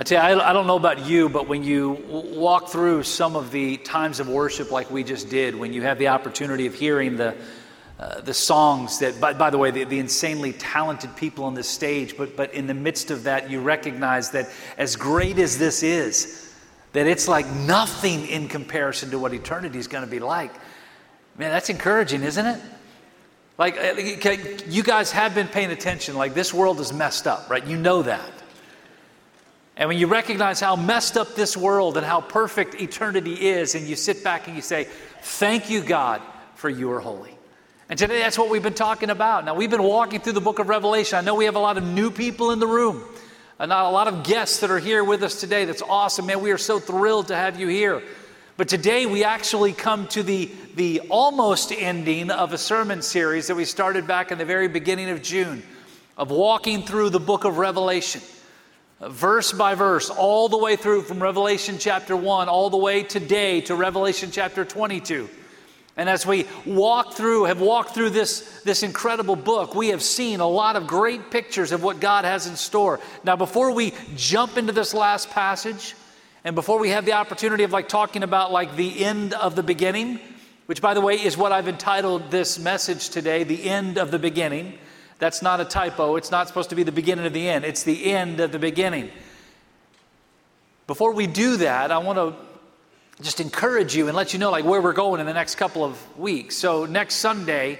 I tell you, I, I don't know about you, but when you w- walk through some of the times of worship like we just did, when you have the opportunity of hearing the, uh, the songs that, by, by the way, the, the, insanely talented people on this stage, but, but in the midst of that, you recognize that as great as this is, that it's like nothing in comparison to what eternity is going to be like. Man, that's encouraging, isn't it? Like, uh, you guys have been paying attention. Like, this world is messed up, right? You know that. And when you recognize how messed up this world and how perfect eternity is, and you sit back and you say, Thank you, God, for you are holy. And today that's what we've been talking about. Now, we've been walking through the book of Revelation. I know we have a lot of new people in the room, and not a lot of guests that are here with us today. That's awesome, man. We are so thrilled to have you here. But today we actually come to the, the almost ending of a sermon series that we started back in the very beginning of June of walking through the book of Revelation verse by verse, all the way through from Revelation chapter 1, all the way today to Revelation chapter 22. And as we walk through, have walked through this, this incredible book, we have seen a lot of great pictures of what God has in store. Now, before we jump into this last passage, and before we have the opportunity of like talking about like the end of the beginning, which by the way is what I've entitled this message today, the end of the beginning. That's not a typo. It's not supposed to be the beginning of the end, it's the end of the beginning. Before we do that, I want to just encourage you and let you know like where we're going in the next couple of weeks. So next Sunday,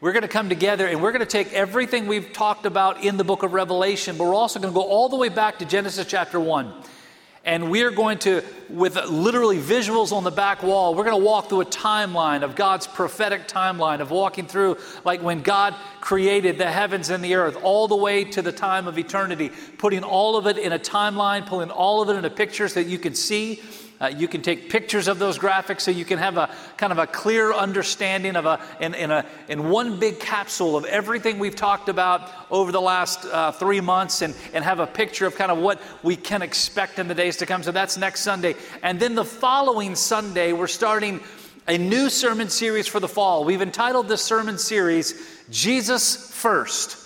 we're going to come together and we're going to take everything we've talked about in the book of Revelation, but we're also going to go all the way back to Genesis chapter 1. And we're going to, with literally visuals on the back wall, we're going to walk through a timeline of God's prophetic timeline of walking through, like when God created the heavens and the earth, all the way to the time of eternity, putting all of it in a timeline, pulling all of it into pictures that you can see uh, you can take pictures of those graphics so you can have a kind of a clear understanding of a in, in a in one big capsule of everything we've talked about over the last uh, three months and, and have a picture of kind of what we can expect in the days to come. So that's next Sunday. And then the following Sunday, we're starting a new sermon series for the fall. We've entitled this sermon series Jesus First.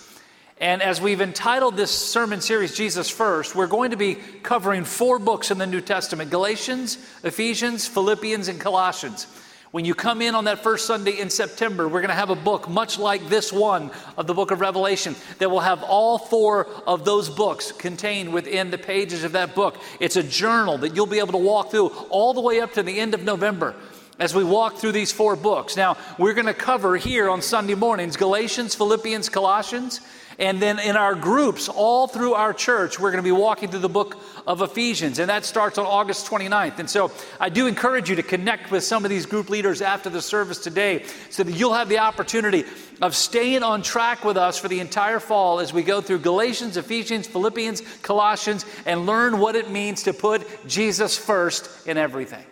And as we've entitled this sermon series, Jesus First, we're going to be covering four books in the New Testament Galatians, Ephesians, Philippians, and Colossians. When you come in on that first Sunday in September, we're going to have a book much like this one of the book of Revelation that will have all four of those books contained within the pages of that book. It's a journal that you'll be able to walk through all the way up to the end of November as we walk through these four books. Now, we're going to cover here on Sunday mornings Galatians, Philippians, Colossians. And then in our groups, all through our church, we're going to be walking through the book of Ephesians, and that starts on August 29th. And so I do encourage you to connect with some of these group leaders after the service today so that you'll have the opportunity of staying on track with us for the entire fall as we go through Galatians, Ephesians, Philippians, Colossians, and learn what it means to put Jesus first in everything.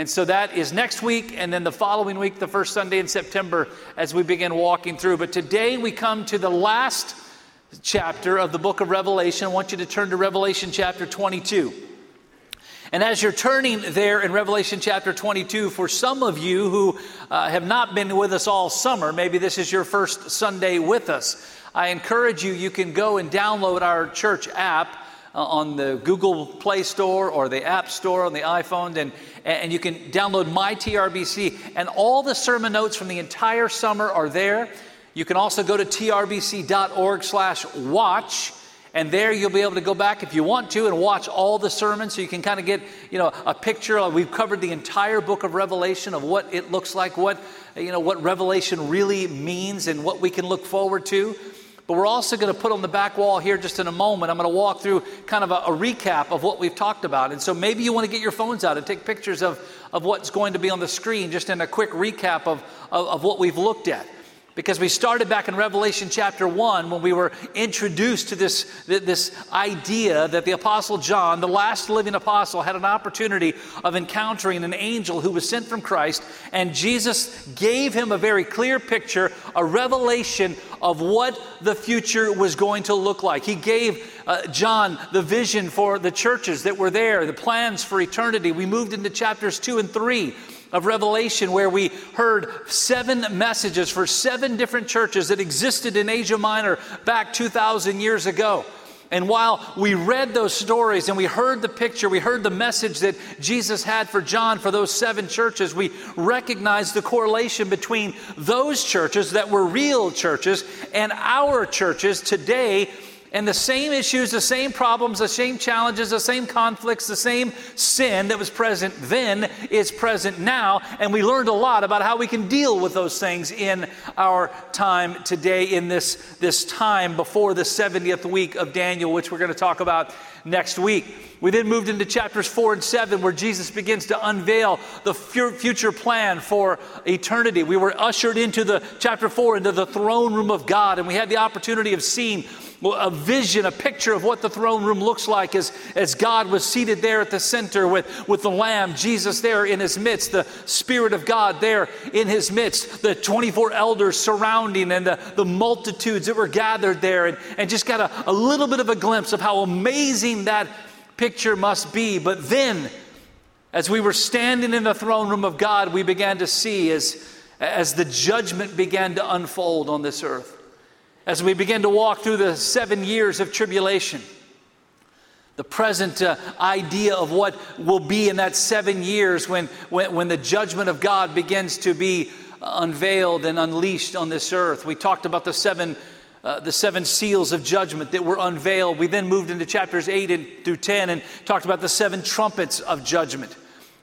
And so that is next week, and then the following week, the first Sunday in September, as we begin walking through. But today we come to the last chapter of the book of Revelation. I want you to turn to Revelation chapter 22. And as you're turning there in Revelation chapter 22, for some of you who uh, have not been with us all summer, maybe this is your first Sunday with us, I encourage you, you can go and download our church app Uh, on the Google Play Store or the App Store on the iPhone, and, and you can download My TRBC. And all the sermon notes from the entire summer are there. You can also go to trbc.org slash watch, and there you'll be able to go back if you want to and watch all the sermons so you can kind of get, you know, a picture. Uh, we've covered the entire book of Revelation of what it looks like, what, you know, what Revelation really means and what we can look forward to. But we're also going to put on the back wall here just in a moment. I'm going to walk through kind of a, a, recap of what we've talked about. And so maybe you want to get your phones out and take pictures of, of what's going to be on the screen, just in a quick recap of, of, of what we've looked at. Because we started back in Revelation chapter 1 when we were introduced to this, this idea that the Apostle John, the last living apostle, had an opportunity of encountering an angel who was sent from Christ, and Jesus gave him a very clear picture, a revelation of what the future was going to look like. He gave uh, John the vision for the churches that were there, the plans for eternity. We moved into chapters 2 and 3 of Revelation, where we heard seven messages for seven different churches that existed in Asia Minor back 2,000 years ago. And while we read those stories and we heard the picture, we heard the message that Jesus had for John for those seven churches, we recognized the correlation between those churches that were real churches and our churches today and the same issues, the same problems, the same challenges, the same conflicts, the same sin that was present then is present now. And we learned a lot about how we can deal with those things in our time today, in this, this time before the 70th week of Daniel, which we're going to talk about next week. We then moved into chapters four and seven, where Jesus begins to unveil the future plan for eternity. We were ushered into the chapter four, into the throne room of God, and we had the opportunity of seeing a vision, a picture of what the throne room looks like as, as God was seated there at the center with, with the Lamb, Jesus there in his midst, the Spirit of God there in his midst, the 24 elders surrounding, and the, the multitudes that were gathered there, and, and just got a, a little bit of a glimpse of how amazing that picture must be. But then, as we were standing in the throne room of God, we began to see as, as the judgment began to unfold on this earth as we begin to walk through the seven years of tribulation. The present uh, idea of what will be in that seven years when, when, when the judgment of God begins to be unveiled and unleashed on this earth. We talked about the seven, uh, the seven seals of judgment that were unveiled. We then moved into chapters 8 and, through 10 and talked about the seven trumpets of judgment.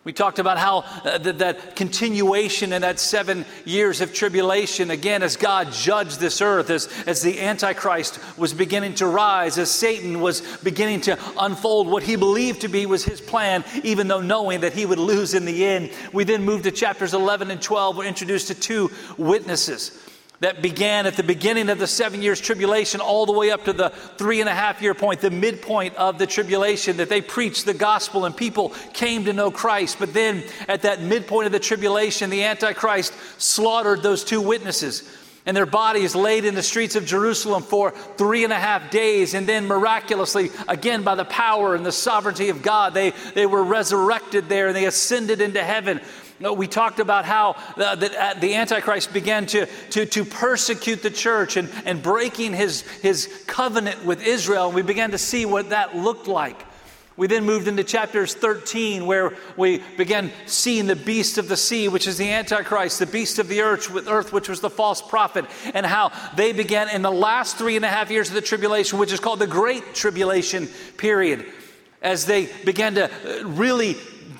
We talked about how uh, that, that continuation in that seven years of tribulation, again, as God judged this earth, as, as the Antichrist was beginning to rise, as Satan was beginning to unfold what he believed to be was his plan, even though knowing that he would lose in the end. We then moved to chapters 11 and 12. We're introduced to two witnesses that began at the beginning of the seven years tribulation all the way up to the three and a half year point, the midpoint of the tribulation, that they preached the gospel and people came to know Christ. But then at that midpoint of the tribulation, the Antichrist slaughtered those two witnesses. And their bodies laid in the streets of Jerusalem for three and a half days. And then miraculously, again, by the power and the sovereignty of God, they, they were resurrected there and they ascended into heaven. We talked about how uh, the, uh, the Antichrist began to, to, to persecute the church and, and breaking his, his covenant with Israel. And we began to see what that looked like. We then moved into chapters 13, where we began seeing the beast of the sea, which is the Antichrist, the beast of the earth, earth, which was the false prophet, and how they began in the last three and a half years of the tribulation, which is called the Great Tribulation period, as they began to uh, really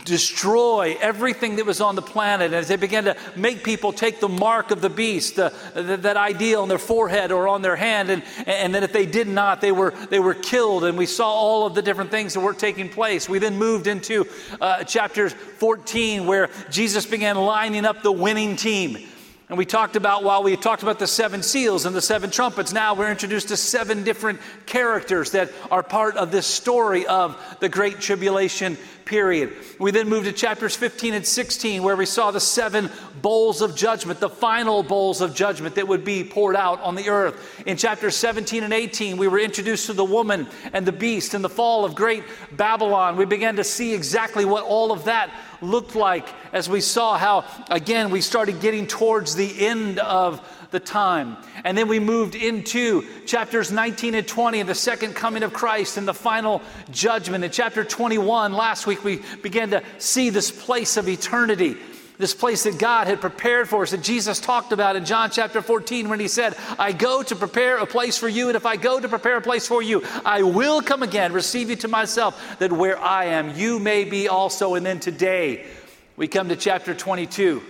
destroy everything that was on the planet. As they began to make people take the mark of the beast, the, the, that idea on their forehead or on their hand, and, and then if they did not, they were, they were killed. And we saw all of the different things that were taking place. We then moved into uh, chapter 14, where Jesus began lining up the winning team. And we talked about, while we talked about the seven seals and the seven trumpets, now we're introduced to seven different characters that are part of this story of the Great Tribulation period. We then moved to chapters 15 and 16, where we saw the seven bowls of judgment, the final bowls of judgment that would be poured out on the earth. In chapters 17 and 18, we were introduced to the woman and the beast and the fall of great Babylon. We began to see exactly what all of that looked like as we saw how, again, we started getting towards the end of the time. And then we moved into chapters 19 and 20 and the second coming of Christ and the final judgment. In chapter 21, last week, we began to see this place of eternity. This place that God had prepared for us, that Jesus talked about in John chapter 14 when he said, I go to prepare a place for you, and if I go to prepare a place for you, I will come again, receive you to myself, that where I am, you may be also. And then today, we come to chapter 22.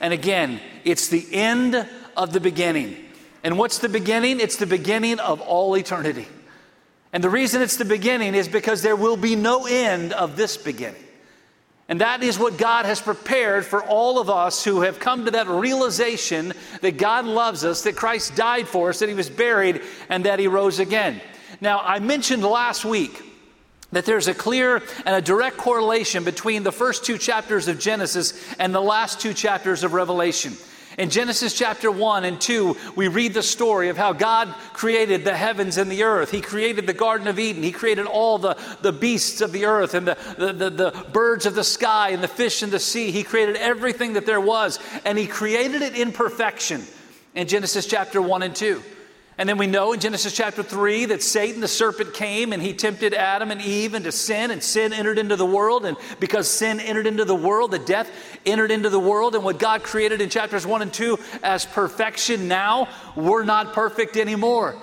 And again, it's the end of the beginning. And what's the beginning? It's the beginning of all eternity. And the reason it's the beginning is because there will be no end of this beginning. And that is what God has prepared for all of us who have come to that realization that God loves us, that Christ died for us, that He was buried, and that He rose again. Now, I mentioned last week that there's a clear and a direct correlation between the first two chapters of Genesis and the last two chapters of Revelation. In Genesis chapter 1 and 2, we read the story of how God created the heavens and the earth. He created the Garden of Eden. He created all the, the beasts of the earth and the, the, the, the birds of the sky and the fish in the sea. He created everything that there was, and He created it in perfection in Genesis chapter 1 and 2. And then we know in Genesis chapter 3 that Satan, the serpent, came and he tempted Adam and Eve into sin, and sin entered into the world. And because sin entered into the world, the death entered into the world. And what God created in chapters 1 and 2 as perfection now, we're not perfect anymore.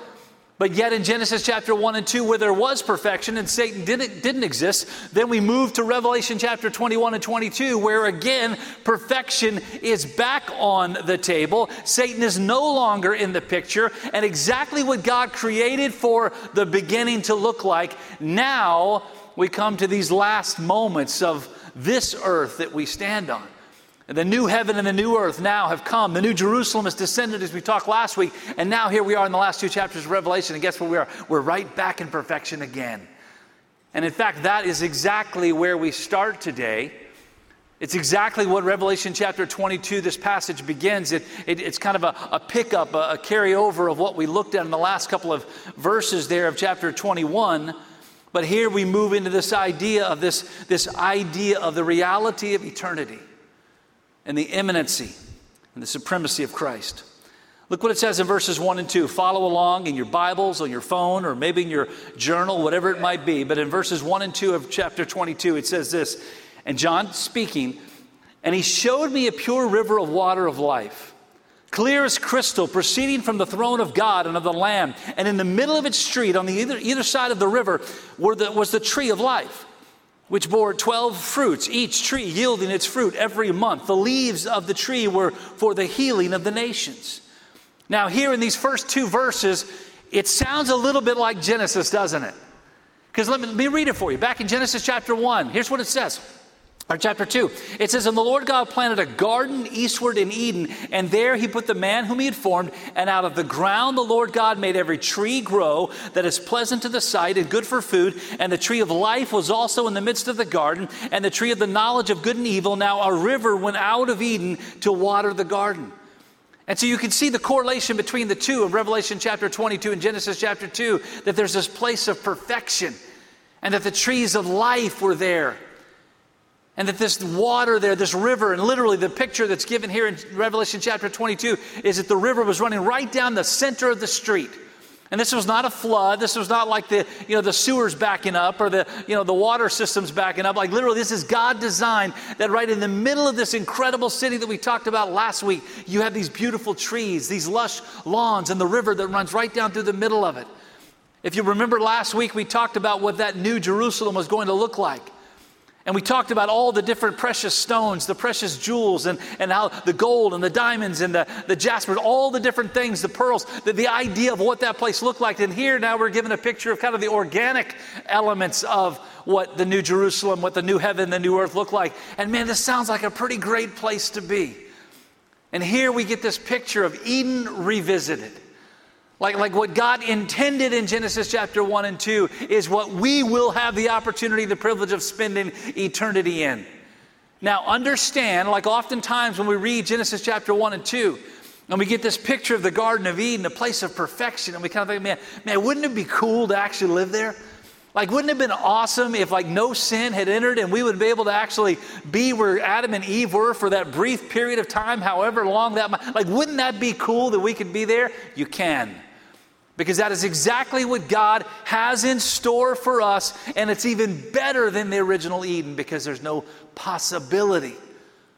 But yet in Genesis chapter 1 and 2, where there was perfection and Satan didn't, didn't exist, then we move to Revelation chapter 21 and 22, where again, perfection is back on the table. Satan is no longer in the picture, and exactly what God created for the beginning to look like, now we come to these last moments of this earth that we stand on. The new heaven and the new earth now have come. The new Jerusalem has descended as we talked last week. And now here we are in the last two chapters of Revelation. And guess where we are? We're right back in perfection again. And in fact, that is exactly where we start today. It's exactly what Revelation chapter 22, this passage begins. It, it, it's kind of a, a pickup, a, a carryover of what we looked at in the last couple of verses there of chapter 21. But here we move into this idea of this, this idea of the reality of eternity and the imminency and the supremacy of Christ. Look what it says in verses 1 and 2. Follow along in your Bibles, on your phone, or maybe in your journal, whatever it might be. But in verses 1 and 2 of chapter 22, it says this And John speaking, and he showed me a pure river of water of life, clear as crystal, proceeding from the throne of God and of the Lamb. And in the middle of its street, on the either, either side of the river, the, was the tree of life which bore 12 fruits, each tree yielding its fruit every month. The leaves of the tree were for the healing of the nations. Now, here in these first two verses, it sounds a little bit like Genesis, doesn't it? Because let, let me read it for you. Back in Genesis chapter 1, here's what it says or chapter 2, it says, And the Lord God planted a garden eastward in Eden, and there he put the man whom he had formed. And out of the ground the Lord God made every tree grow that is pleasant to the sight and good for food. And the tree of life was also in the midst of the garden, and the tree of the knowledge of good and evil. Now a river went out of Eden to water the garden. And so you can see the correlation between the two of Revelation chapter 22 and Genesis chapter 2 that there's this place of perfection, and that the trees of life were there. And that this water there, this river, and literally the picture that's given here in Revelation chapter 22 is that the river was running right down the center of the street. And this was not a flood. This was not like the, you know, the sewers backing up or the, you know, the water systems backing up. Like literally, this is God designed that right in the middle of this incredible city that we talked about last week, you have these beautiful trees, these lush lawns, and the river that runs right down through the middle of it. If you remember last week, we talked about what that new Jerusalem was going to look like. And we talked about all the different precious stones, the precious jewels, and, and how the gold and the diamonds and the, the jaspers, all the different things, the pearls, the, the idea of what that place looked like. And here now we're given a picture of kind of the organic elements of what the new Jerusalem, what the new heaven, the new earth look like. And man, this sounds like a pretty great place to be. And here we get this picture of Eden revisited. Like, like what God intended in Genesis chapter 1 and 2 is what we will have the opportunity, the privilege of spending eternity in. Now, understand, like oftentimes when we read Genesis chapter 1 and 2, and we get this picture of the Garden of Eden, a place of perfection, and we kind of think, man, man, wouldn't it be cool to actually live there? Like, wouldn't it have been awesome if, like, no sin had entered and we would be able to actually be where Adam and Eve were for that brief period of time, however long that might, like, wouldn't that be cool that we could be there? You can. Because that is exactly what God has in store for us, and it's even better than the original Eden because there's no possibility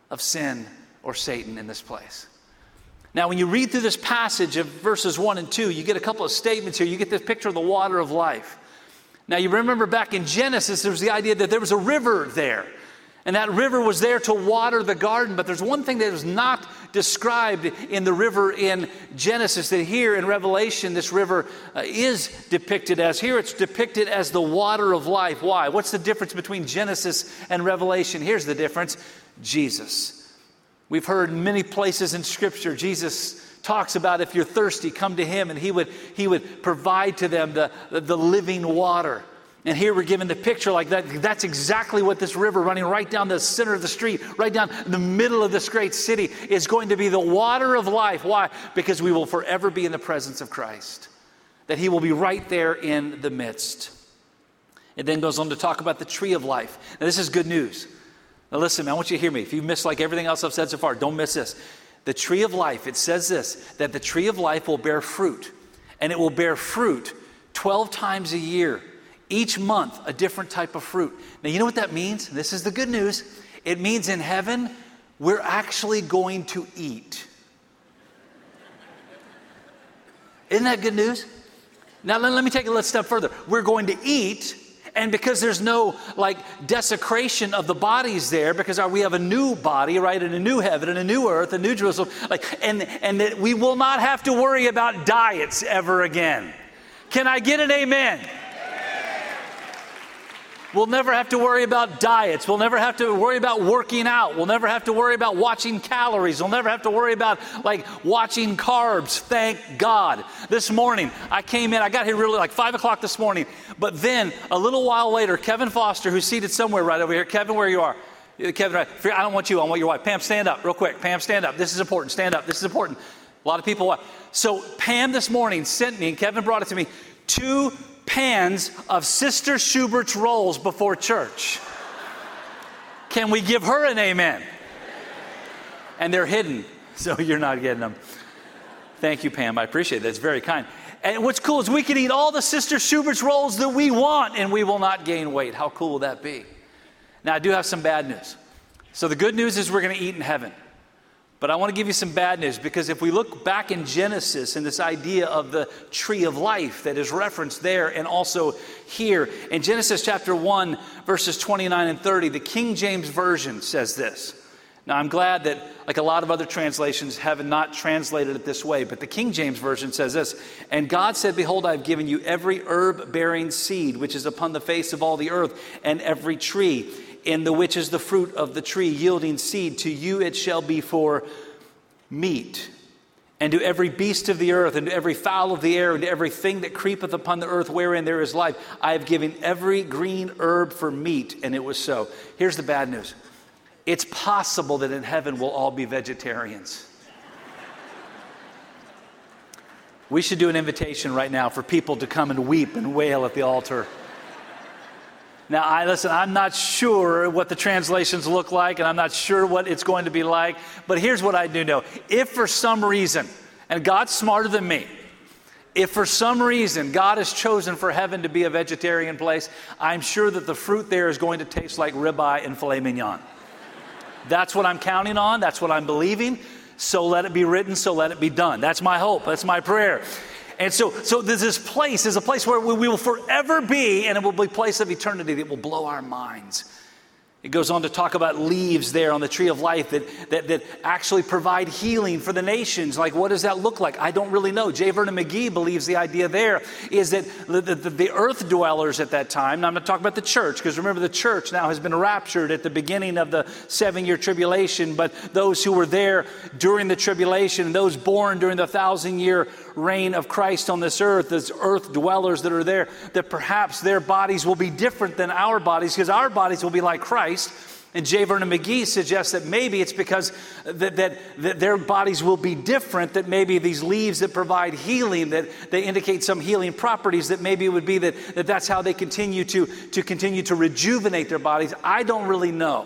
of sin or Satan in this place. Now, when you read through this passage of verses 1 and 2, you get a couple of statements here. You get this picture of the water of life. Now, you remember back in Genesis, there was the idea that there was a river there. And that river was there to water the garden. But there's one thing that is not described in the river in Genesis that here in Revelation, this river uh, is depicted as. Here it's depicted as the water of life. Why? What's the difference between Genesis and Revelation? Here's the difference Jesus. We've heard many places in Scripture, Jesus talks about if you're thirsty, come to him and he would, he would provide to them the, the living water. And here we're given the picture like that. That's exactly what this river running right down the center of the street, right down the middle of this great city, is going to be the water of life. Why? Because we will forever be in the presence of Christ, that He will be right there in the midst. It then goes on to talk about the tree of life. Now, this is good news. Now, listen, man, I want you to hear me. If you miss like everything else I've said so far, don't miss this. The tree of life, it says this that the tree of life will bear fruit and it will bear fruit 12 times a year. Each month, a different type of fruit. Now, you know what that means? This is the good news. It means in heaven, we're actually going to eat. Isn't that good news? Now, let, let me take it a step further. We're going to eat, and because there's no like desecration of the bodies there, because we have a new body, right, and a new heaven, and a new earth, a new Jerusalem, like, and, and that we will not have to worry about diets ever again. Can I get an amen? We'll never have to worry about diets. We'll never have to worry about working out. We'll never have to worry about watching calories. We'll never have to worry about like watching carbs. Thank God. This morning, I came in, I got here really like five o'clock this morning. But then a little while later, Kevin Foster, who's seated somewhere right over here, Kevin, where you are. Uh, Kevin, I don't want you, I want your wife. Pam, stand up real quick. Pam, stand up. This is important. Stand up. This is important. A lot of people. So Pam this morning sent me, and Kevin brought it to me, two pans of Sister Schubert's rolls before church. Can we give her an amen? And they're hidden, so you're not getting them. Thank you, Pam. I appreciate that. It's very kind. And what's cool is we can eat all the Sister Schubert's rolls that we want and we will not gain weight. How cool will that be? Now, I do have some bad news. So, the good news is we're going to eat in heaven. But I want to give you some bad news because if we look back in Genesis and this idea of the tree of life that is referenced there and also here in Genesis chapter 1, verses 29 and 30, the King James Version says this. Now, I'm glad that, like a lot of other translations, have not translated it this way, but the King James Version says this And God said, Behold, I have given you every herb bearing seed which is upon the face of all the earth, and every tree in the which is the fruit of the tree yielding seed. To you it shall be for meat. And to every beast of the earth, and to every fowl of the air, and to everything that creepeth upon the earth wherein there is life, I have given every green herb for meat, and it was so. Here's the bad news it's possible that in heaven we'll all be vegetarians. We should do an invitation right now for people to come and weep and wail at the altar. Now, I listen, I'm not sure what the translations look like, and I'm not sure what it's going to be like, but here's what I do know. If for some reason, and God's smarter than me, if for some reason God has chosen for heaven to be a vegetarian place, I'm sure that the fruit there is going to taste like ribeye and filet mignon. That's what I'm counting on. That's what I'm believing. So let it be written, so let it be done. That's my hope. That's my prayer. And so, so this place is a place where we will forever be, and it will be a place of eternity that will blow our minds. It goes on to talk about leaves there on the tree of life that, that, that actually provide healing for the nations. Like, what does that look like? I don't really know. J. Vernon McGee believes the idea there is that the, the, the earth dwellers at that time, now I'm not talk about the church, because remember, the church now has been raptured at the beginning of the seven year tribulation, but those who were there during the tribulation, those born during the thousand year reign of Christ on this earth, as earth dwellers that are there, that perhaps their bodies will be different than our bodies, because our bodies will be like Christ. And J. Vernon McGee suggests that maybe it's because that, that, that, their bodies will be different, that maybe these leaves that provide healing, that they indicate some healing properties, that maybe it would be that, that that's how they continue to, to continue to rejuvenate their bodies. I don't really know.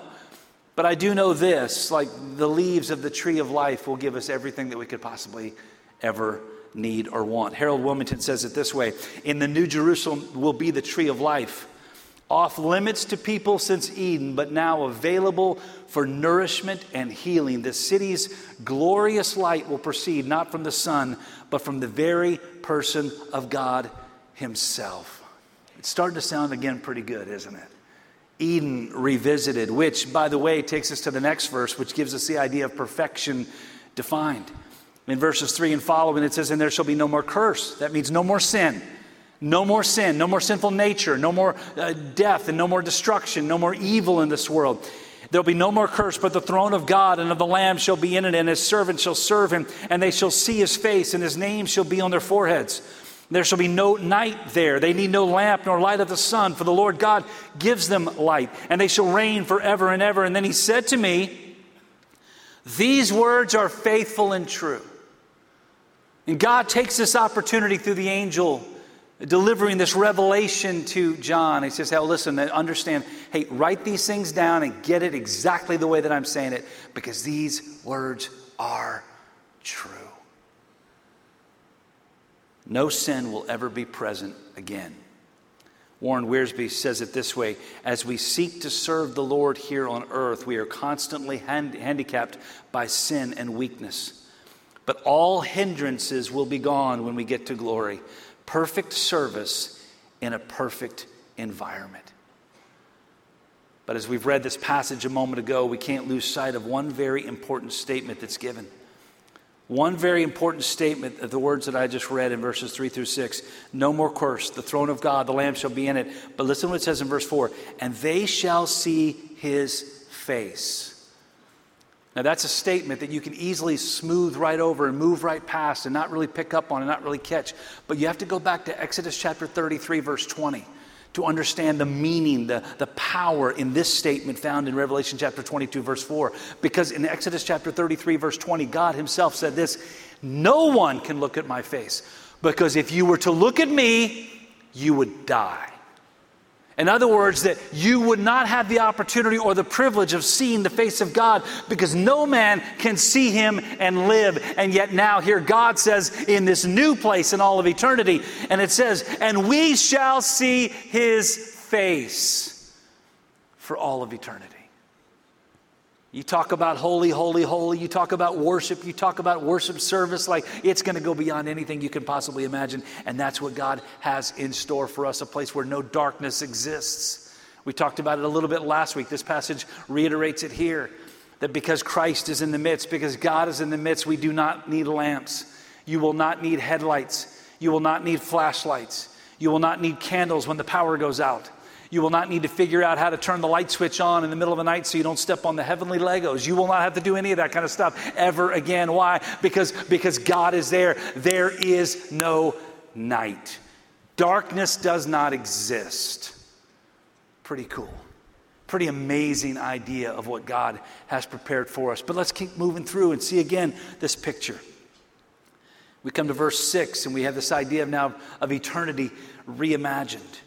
But I do know this like the leaves of the tree of life will give us everything that we could possibly ever need or want. Harold Willmington says it this way In the New Jerusalem will be the tree of life off limits to people since Eden, but now available for nourishment and healing. The city's glorious light will proceed not from the sun, but from the very person of God Himself. It's starting to sound again pretty good, isn't it? Eden revisited, which, by the way, takes us to the next verse, which gives us the idea of perfection defined. In verses 3 and following, it says, And there shall be no more curse. That means no more sin. No more sin, no more sinful nature, no more uh, death, and no more destruction, no more evil in this world. There'll be no more curse, but the throne of God and of the Lamb shall be in it, and his servants shall serve him, and they shall see his face, and his name shall be on their foreheads. There shall be no night there. They need no lamp nor light of the sun, for the Lord God gives them light, and they shall reign forever and ever. And then he said to me, These words are faithful and true. And God takes this opportunity through the angel delivering this revelation to John. He says, Hey, listen, understand, hey, write these things down and get it exactly the way that I'm saying it because these words are true. no sin will ever be present again. Warren Wiersbe says it this way As we seek to serve the Lord here on earth, we are constantly hand- handicapped by sin and weakness. But all hindrances will be gone when we get to glory. Perfect service in a perfect environment. But as we've read this passage a moment ago, we can't lose sight of one very important statement that's given. One very important statement of the words that I just read in verses 3 through 6 no more curse. The throne of God, the Lamb shall be in it. But listen what it says in verse 4 and they shall see his face. Now, that's a statement that you can easily smooth right over and move right past and not really pick up on and not really catch. But you have to go back to Exodus chapter 33, verse 20 to understand the meaning, the, the power in this statement found in Revelation chapter 22, verse 4. Because in Exodus chapter 33, verse 20, God Himself said this No one can look at my face, because if you were to look at me, you would die. In other words, that you would not have the opportunity or the privilege of seeing the face of God because no man can see him and live. And yet, now, here God says, in this new place in all of eternity, and it says, and we shall see his face for all of eternity. You talk about holy, holy, holy. You talk about worship. You talk about worship service like it's going to go beyond anything you can possibly imagine. And that's what God has in store for us a place where no darkness exists. We talked about it a little bit last week. This passage reiterates it here that because Christ is in the midst, because God is in the midst, we do not need lamps. You will not need headlights. You will not need flashlights. You will not need candles when the power goes out. You will not need to figure out how to turn the light switch on in the middle of the night so you don't step on the heavenly Legos. You will not have to do any of that kind of stuff ever again. Why? Because, because God is there. There is no night. Darkness does not exist. Pretty cool. Pretty amazing idea of what God has prepared for us. But let's keep moving through and see again this picture. We come to verse 6 and we have this idea of now of eternity reimagined.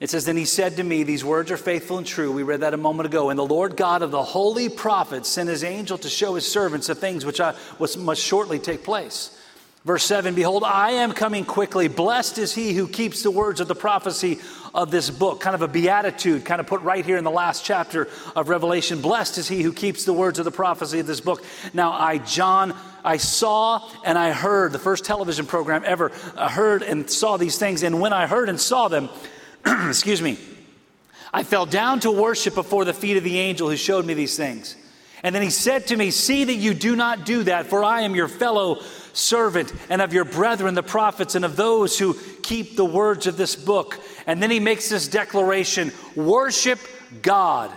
It says, Then he said to me, These words are faithful and true. We read that a moment ago. And the Lord God of the holy prophets sent his angel to show his servants the things which I, must shortly take place. Verse 7 Behold, I am coming quickly. Blessed is he who keeps the words of the prophecy of this book. Kind of a beatitude, kind of put right here in the last chapter of Revelation. Blessed is he who keeps the words of the prophecy of this book. Now, I, John, I saw and I heard, the first television program ever, I heard and saw these things. And when I heard and saw them, excuse me, I fell down to worship before the feet of the angel who showed me these things. And then he said to me, See that you do not do that, for I am your fellow servant and of your brethren, the prophets, and of those who keep the words of this book. And then he makes this declaration worship God.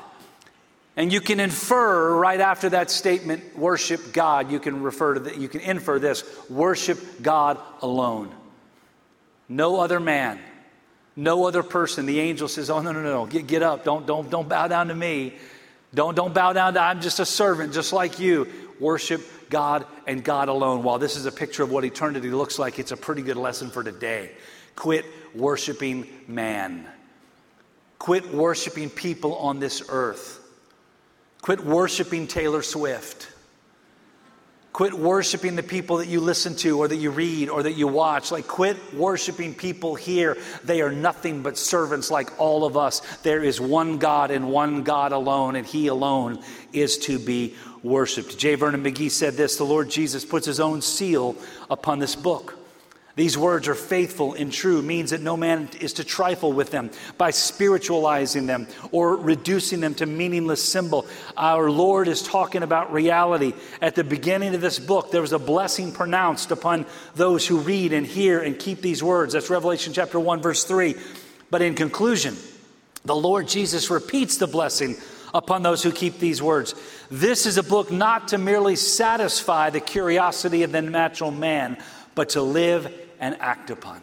And you can infer right after that statement, worship God, you can refer to that, you can infer this worship God alone. No other man no other person. The angel says, Oh, no, no, no, get, get up. Don't, don't, don't bow down to me. Don't, don't bow down to, I'm just a servant, just like you. Worship God and God alone. While this is a picture of what eternity looks like, it's a pretty good lesson for today. Quit worshiping man. Quit worshiping people on this earth. Quit worshiping Taylor Swift. Quit worshiping the people that you listen to or that you read or that you watch. Like, quit worshiping people here. They are nothing but servants like all of us. There is one God and one God alone, and He alone is to be worshiped. J. Vernon McGee said this The Lord Jesus puts His own seal upon this book. These words are faithful and true, means that no man is to trifle with them by spiritualizing them or reducing them to meaningless symbol. Our Lord is talking about reality. At the beginning of this book, there was a blessing pronounced upon those who read and hear and keep these words. That's Revelation chapter 1, verse 3. But in conclusion, the Lord Jesus repeats the blessing upon those who keep these words. This is a book not to merely satisfy the curiosity of the natural man but to live and act upon.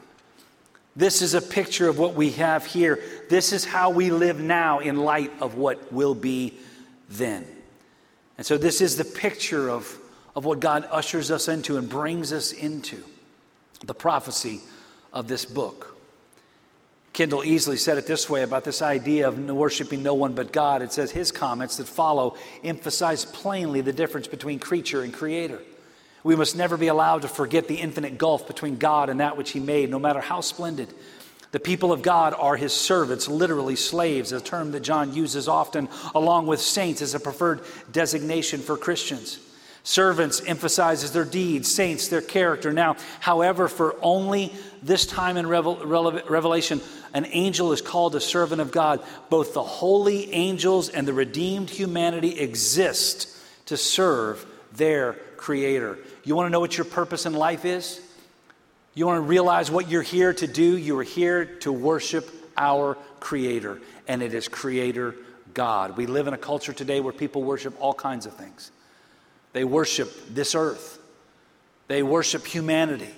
This is a picture of what we have here. This is how we live now in light of what will be then. And so, this is the picture of, of what God ushers us into and brings us into the prophecy of this book. Kendell Easley said it this way about this idea of worshiping no one but God. It says his comments that follow emphasize plainly the difference between creature and creator. We must never be allowed to forget the infinite gulf between God and that which He made, no matter how splendid. The people of God are His servants, literally slaves, a term that John uses often, along with saints, as a preferred designation for Christians. Servants emphasizes their deeds, saints their character. Now, however, for only this time in Revel- Revelation, an angel is called a servant of God. Both the holy angels and the redeemed humanity exist to serve their Creator. You want to know what your purpose in life is? You want to realize what you're here to do? You are here to worship our Creator, and it is Creator God. We live in a culture today where people worship all kinds of things. They worship this earth, they worship humanity.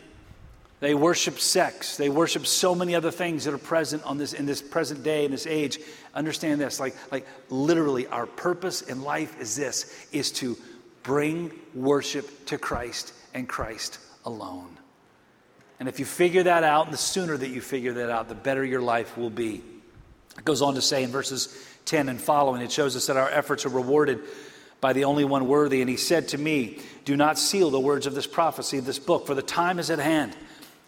They worship sex. They worship so many other things that are present on this in this present day, in this age. Understand this, like, like literally, our purpose in life is this: is to bring worship to Christ and Christ alone. And if you figure that out, and the sooner that you figure that out, the better your life will be. It goes on to say in verses 10 and following, it shows us that our efforts are rewarded by the only one worthy. And he said to me, Do not seal the words of this prophecy, this book, for the time is at hand.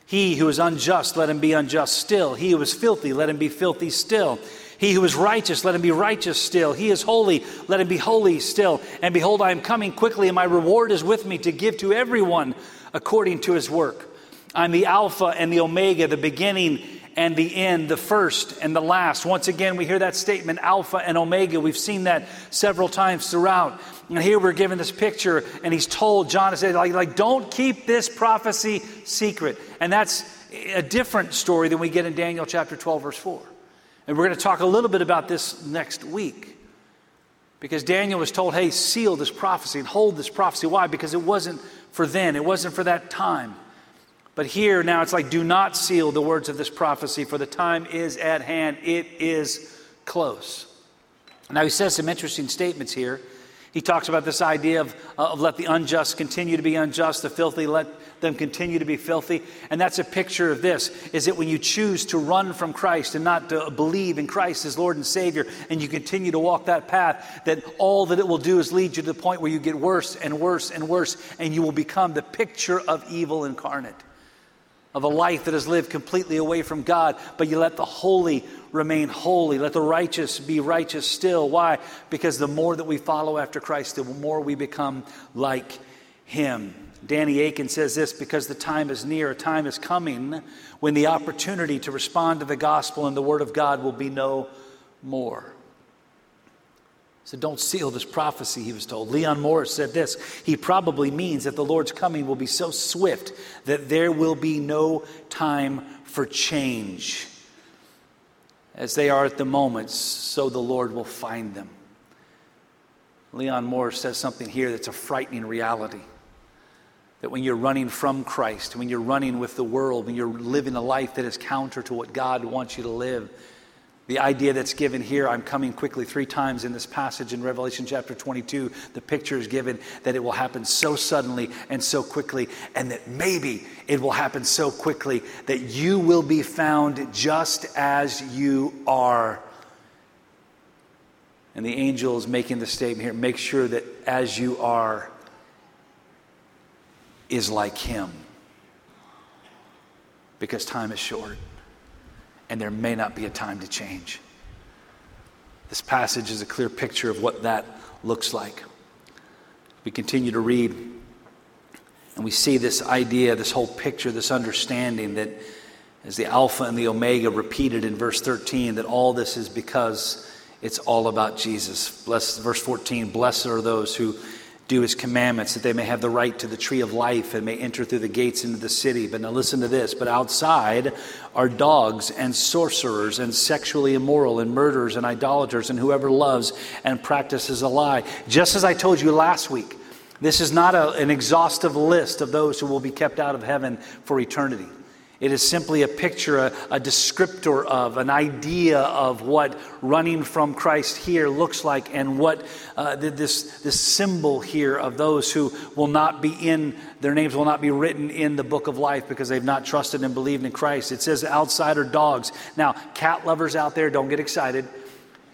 He who is unjust, let him be unjust still. He who is filthy, let him be filthy still. He who is righteous, let him be righteous still. He is holy, let him be holy still. And behold, I am coming quickly, and my reward is with me to give to everyone according to his work. I'm the Alpha and the Omega, the beginning and the end, the first and the last. Once again, we hear that statement, Alpha and Omega. We've seen that several times throughout. And here we're given this picture, and he's told John to say, like, like, don't keep this prophecy secret. And that's a different story than we get in Daniel chapter 12, verse 4. And we're going to talk a little bit about this next week. Because Daniel was told, hey, seal this prophecy and hold this prophecy. Why? Because it wasn't for then, it wasn't for that time. But here now it's like, do not seal the words of this prophecy, for the time is at hand. It is close. Now he says some interesting statements here. He talks about this idea of, uh, of let the unjust continue to be unjust, the filthy let them continue to be filthy. And that's a picture of this is that when you choose to run from Christ and not to believe in Christ as Lord and Savior, and you continue to walk that path, that all that it will do is lead you to the point where you get worse and worse and worse, and you will become the picture of evil incarnate of a life that is lived completely away from God, but you let the holy remain holy. Let the righteous be righteous still. Why? Because the more that we follow after Christ, the more we become like Him. Danny Akin says this because the time is near, a time is coming when the opportunity to respond to the gospel and the word of God will be no more. So don't seal this prophecy, he was told. Leon Morris said this He probably means that the Lord's coming will be so swift that there will be no time for change. As they are at the moment, so the Lord will find them. Leon Morris says something here that's a frightening reality. That when you're running from Christ, when you're running with the world, when you're living a life that is counter to what God wants you to live, the idea that's given here, I'm coming quickly, three times in this passage in Revelation chapter 22, the picture is given that it will happen so suddenly and so quickly, and that maybe it will happen so quickly that you will be found just as you are. And the angel is making the statement here make sure that as you are is like him, because time is short and there may not be a time to change. This passage is a clear picture of what that looks like. We continue to read, and we see this idea, this whole picture, this understanding that as the Alpha and the Omega repeated in verse 13, that all this is because it's all about Jesus. Bless, verse 14, blessed are those who do his commandments, that they may have the right to the tree of life and may enter through the gates into the city. But now listen to this. But outside are dogs and sorcerers and sexually immoral and murderers and idolaters and whoever loves and practices a lie. Just as I told you last week, this is not a, an exhaustive list of those who will be kept out of heaven for eternity. It is simply a picture, a, a, descriptor of, an idea of what running from Christ here looks like and what uh, this, this symbol here of those who will not be in, their names will not be written in the book of life because they've not trusted and believed in Christ. It says outsider dogs. Now, cat lovers out there, don't get excited.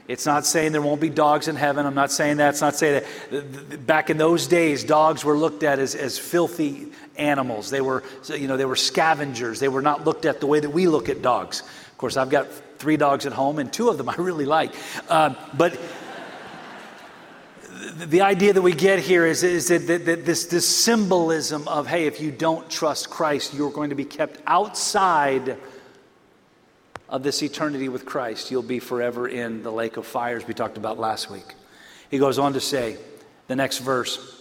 It's not saying there won't be dogs in heaven. I'm not saying that. It's not saying that. Back in those days, dogs were looked at as, as filthy animals. They were, you know, they were scavengers. They were not looked at the way that we look at dogs. Of course, I've got three dogs at home, and two of them I really like. Uh, but the idea that we get here is, is that, that, that this, this symbolism of, hey, if you don't trust Christ, you're going to be kept outside of this eternity with Christ. You'll be forever in the lake of fires we talked about last week. He goes on to say, the next verse,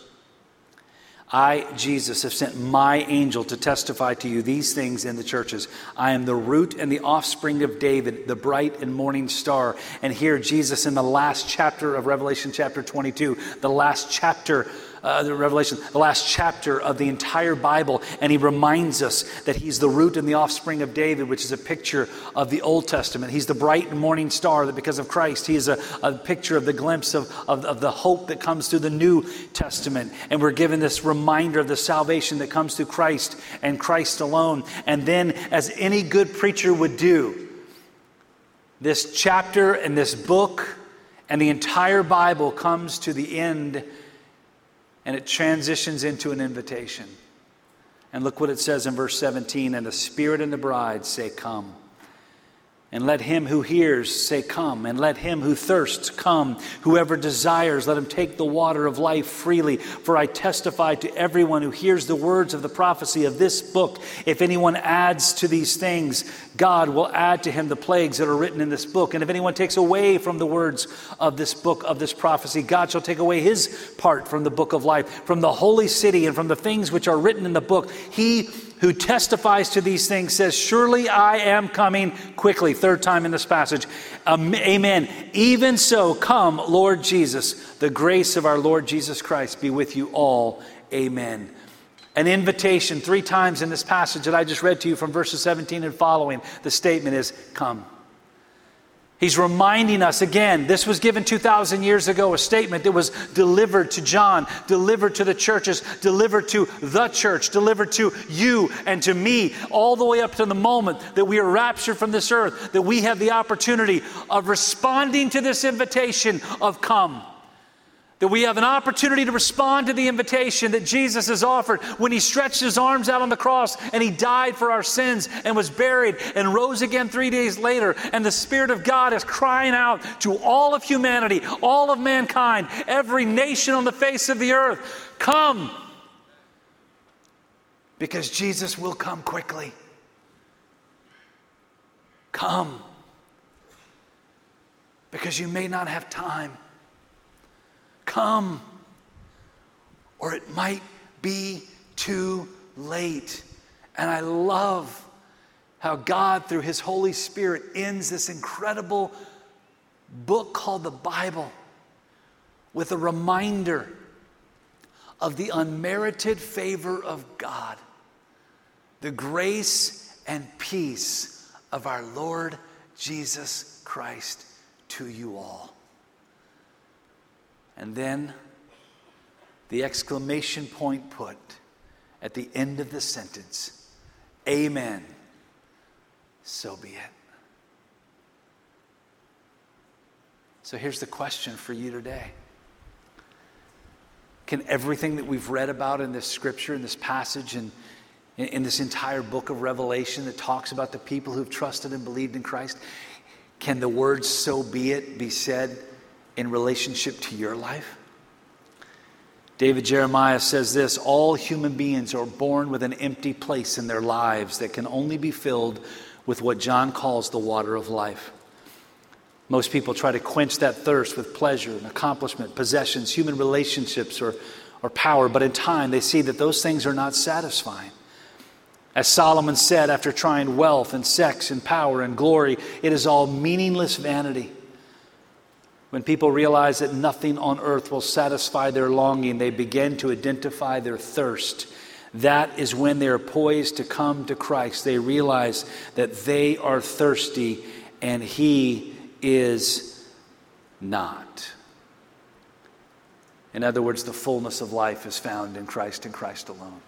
I, Jesus, have sent my angel to testify to you these things in the churches. I am the root and the offspring of David, the bright and morning star. And here, Jesus, in the last chapter of Revelation, chapter 22, the last chapter uh, the Revelation, the last chapter of the entire Bible, and he reminds us that he's the root and the offspring of David, which is a picture of the Old Testament. He's the bright morning star that because of Christ, he is a, a picture of the glimpse of, of, of the hope that comes through the New Testament. And we're given this reminder of the salvation that comes through Christ and Christ alone. And then, as any good preacher would do, this chapter and this book and the entire Bible comes to the end and it transitions into an invitation. And look what it says in verse 17 and the Spirit and the bride say, Come. And let him who hears say, Come. And let him who thirsts come. Whoever desires, let him take the water of life freely. For I testify to everyone who hears the words of the prophecy of this book. If anyone adds to these things, God will add to him the plagues that are written in this book. And if anyone takes away from the words of this book, of this prophecy, God shall take away his part from the book of life, from the holy city, and from the things which are written in the book. He who testifies to these things says, Surely I am coming quickly. Third time in this passage. Amen. Even so, come, Lord Jesus. The grace of our Lord Jesus Christ be with you all. Amen. An invitation three times in this passage that I just read to you from verses 17 and following. The statement is, Come. He's reminding us again, this was given 2,000 years ago, a statement that was delivered to John, delivered to the churches, delivered to the church, delivered to you and to me, all the way up to the moment that we are raptured from this earth, that we have the opportunity of responding to this invitation of come. That we have an opportunity to respond to the invitation that Jesus has offered when he stretched his arms out on the cross and he died for our sins and was buried and rose again three days later. And the Spirit of God is crying out to all of humanity, all of mankind, every nation on the face of the earth come. Because Jesus will come quickly. Come. Because you may not have time come, or it might be too late. And I love how God, through His Holy Spirit, ends this incredible book called the Bible with a reminder of the unmerited favor of God, the grace and peace of our Lord Jesus Christ to you all. And then the exclamation point put at the end of the sentence Amen. So be it. So here's the question for you today. Can everything that we've read about in this scripture, in this passage, and in this entire book of Revelation that talks about the people who've trusted and believed in Christ, can the words so be it be said in relationship to your life? David Jeremiah says this All human beings are born with an empty place in their lives that can only be filled with what John calls the water of life. Most people try to quench that thirst with pleasure and accomplishment, possessions, human relationships, or, or power, but in time they see that those things are not satisfying. As Solomon said after trying wealth and sex and power and glory, it is all meaningless vanity. When people realize that nothing on earth will satisfy their longing, they begin to identify their thirst. That is when they are poised to come to Christ. They realize that they are thirsty and He is not. In other words, the fullness of life is found in Christ and Christ alone.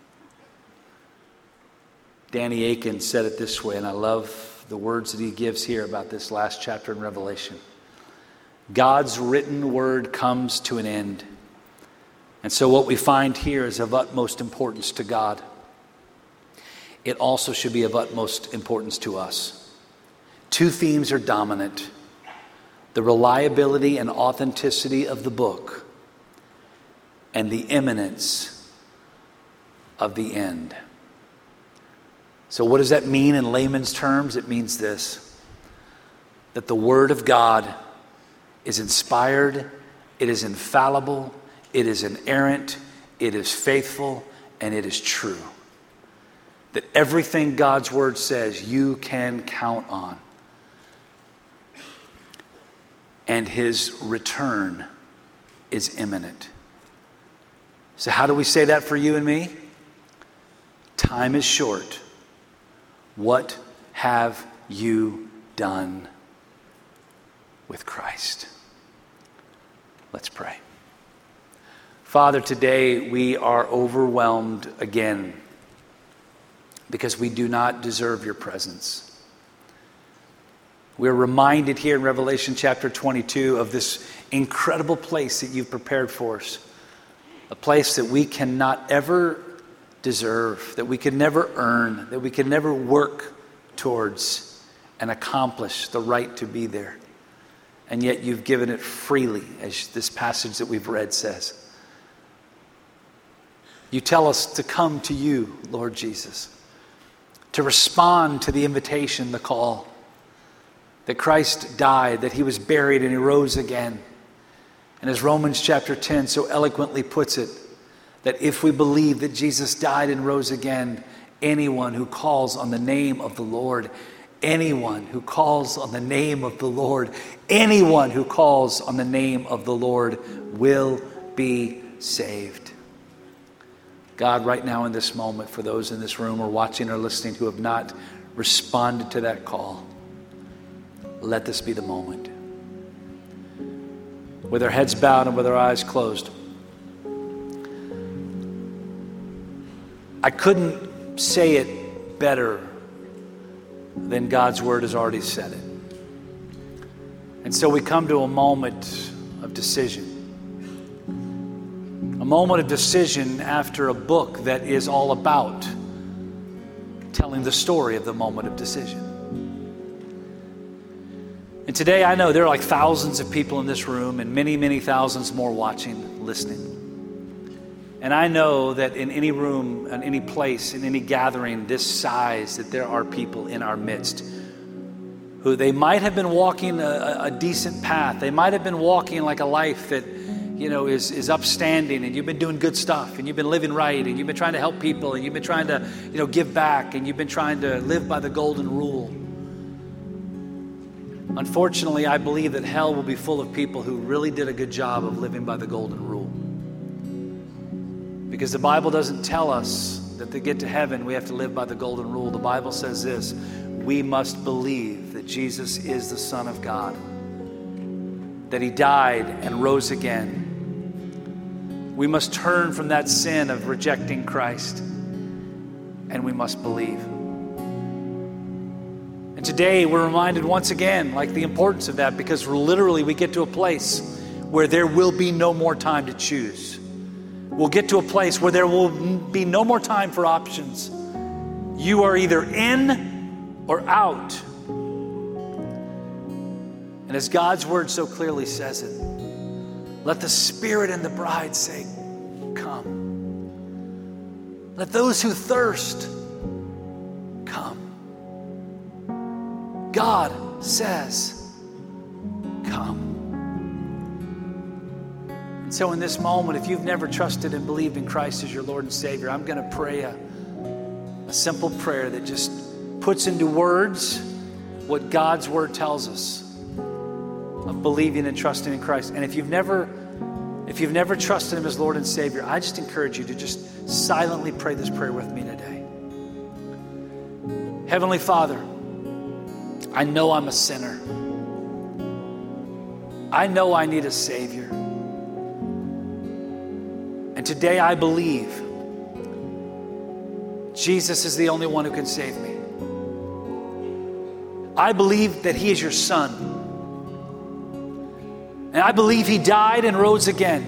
Danny Akin said it this way, and I love the words that he gives here about this last chapter in Revelation. God's written word comes to an end. And so, what we find here is of utmost importance to God. It also should be of utmost importance to us. Two themes are dominant the reliability and authenticity of the book, and the imminence of the end. So, what does that mean in layman's terms? It means this that the Word of God is inspired, it is infallible, it is inerrant, it is faithful, and it is true. That everything God's Word says you can count on. And His return is imminent. So, how do we say that for you and me? Time is short. What have you done with Christ? Let's pray. Father, today we are overwhelmed again because we do not deserve your presence. We're reminded here in Revelation chapter 22 of this incredible place that you've prepared for us, a place that we cannot ever deserve, that we can never earn, that we can never work towards and accomplish the right to be there. And yet you've given it freely, as this passage that we've read says. You tell us to come to you, Lord Jesus, to respond to the invitation, the call, that Christ died, that he was buried, and he rose again. And as Romans chapter 10 so eloquently puts it, that if we believe that Jesus died and rose again, anyone who calls on the name of the Lord, anyone who calls on the name of the Lord, anyone who calls on the name of the Lord will be saved. God, right now in this moment, for those in this room or watching or listening who have not responded to that call, let this be the moment. With our heads bowed and with our eyes closed. I couldn't say it better than God's word has already said it. And so we come to a moment of decision. A moment of decision after a book that is all about telling the story of the moment of decision. And today I know there are like thousands of people in this room and many, many thousands more watching, listening. And I know that in any room, in any place, in any gathering this size, that there are people in our midst who they might have been walking a, a, decent path. They might have been walking like a life that, you know, is, is upstanding and you've been doing good stuff and you've been living right and you've been trying to help people and you've been trying to, you know, give back and you've been trying to live by the golden rule. Unfortunately, I believe that hell will be full of people who really did a good job of living by the golden rule. Because the Bible doesn't tell us that to get to heaven we have to live by the golden rule. The Bible says this we must believe that Jesus is the Son of God, that He died and rose again. We must turn from that sin of rejecting Christ, and we must believe. And today we're reminded once again, like the importance of that, because literally we get to a place where there will be no more time to choose we'll get to a place where there will be no more time for options. You are either in or out. And as God's word so clearly says it, let the Spirit and the bride say, Come. Let those who thirst come. God says, Come. So, in this moment, if you've never trusted and believed in Christ as your Lord and Savior, I'm going to pray a, a simple prayer that just puts into words what God's Word tells us of believing and trusting in Christ. And if you've never if you've never trusted him as Lord and Savior, I just encourage you to just silently pray this prayer with me today. Heavenly Father, I know I'm a sinner. I know I need a Savior. And today I believe Jesus is the only one who can save me. I believe that He is your Son. And I believe he died and rose again.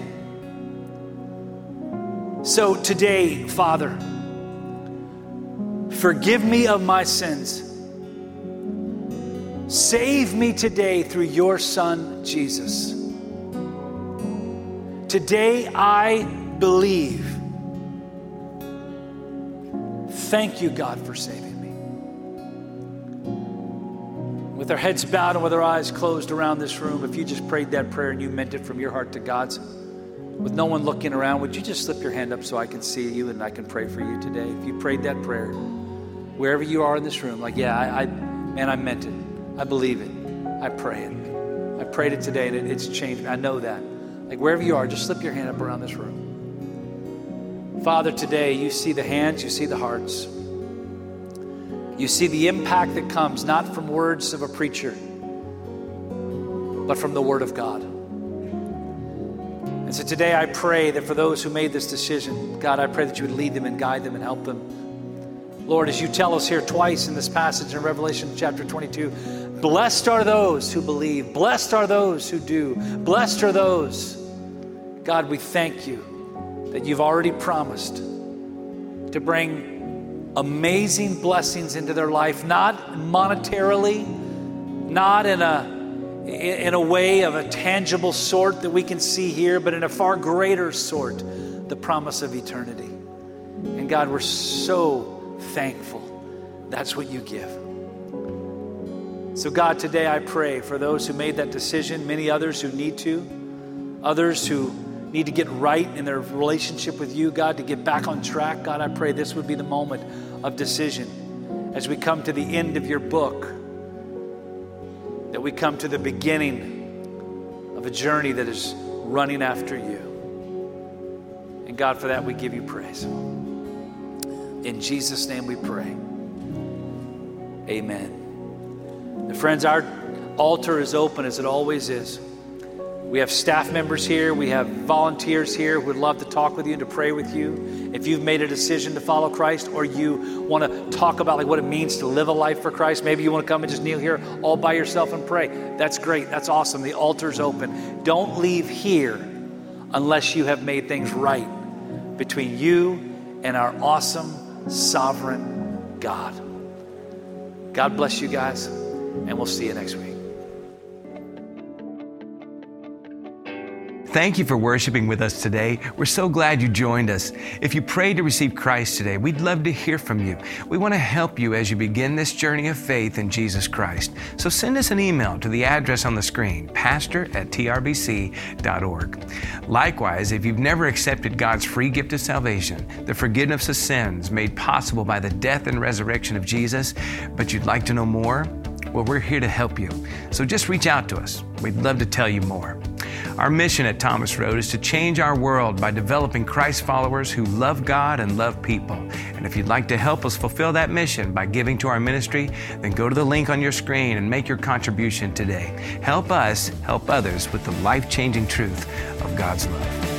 So today, Father, forgive me of my sins. Save me today through your Son, Jesus. Today I believe. Thank you, God, for saving me. With our heads bowed and with our eyes closed around this room, if you just prayed that prayer and you meant it from your heart to God's, with no one looking around, would you just slip your hand up so I can see you and I can pray for you today? If you prayed that prayer, wherever you are in this room, like, yeah, I, I man, I meant it. I believe it. I pray it. I prayed it today and it, it's changed me. I know that. Like wherever you are, just slip your hand up around this room. Father, today you see the hands, you see the hearts. You see the impact that comes not from words of a preacher, but from the Word of God. And so today I pray that for those who made this decision, God, I pray that you would lead them and guide them and help them. Lord, as you tell us here twice in this passage in Revelation chapter 22, Blessed are those who believe. Blessed are those who do. Blessed are those. God, we thank you that you've already promised to bring amazing blessings into their life, not monetarily, not in a in a way of a tangible sort that we can see here, but in a far greater sort, the promise of eternity. And God, we're so thankful. That's what you give. So, God, today I pray for those who made that decision, many others who need to, others who need to get right in their relationship with you, God, to get back on track. God, I pray this would be the moment of decision as we come to the end of your book, that we come to the beginning of a journey that is running after you. And God, for that we give you praise. In Jesus' name we pray. Amen. And friends, our altar is open as it always is. We have staff members here, we have volunteers here who would love to talk with you and to pray with you. If you've made a decision to follow Christ or you want to talk about like what it means to live a life for Christ, maybe you want to come and just kneel here all by yourself and pray. That's great. That's awesome. The altar's open. Don't leave here unless you have made things right between you and our awesome sovereign God. God bless you guys and we'll see you next week. Thank you for worshiping with us today. We're so glad you joined us. If you prayed to receive Christ today, we'd love to hear from you. We want to help you as you begin this journey of faith in Jesus Christ. So send us an email to the address on the screen, pastor at trbc.org. Likewise, if you've never accepted God's free gift of salvation, the forgiveness of sins made possible by the death and resurrection of Jesus, but you'd like to know more, well, we're here to help you. So just reach out to us. We'd love to tell you more. Our mission at Thomas Road is to change our world by developing Christ followers who love God and love people. And if you'd like to help us fulfill that mission by giving to our ministry, then go to the link on your screen and make your contribution today. Help us help others with the life changing truth of God's love.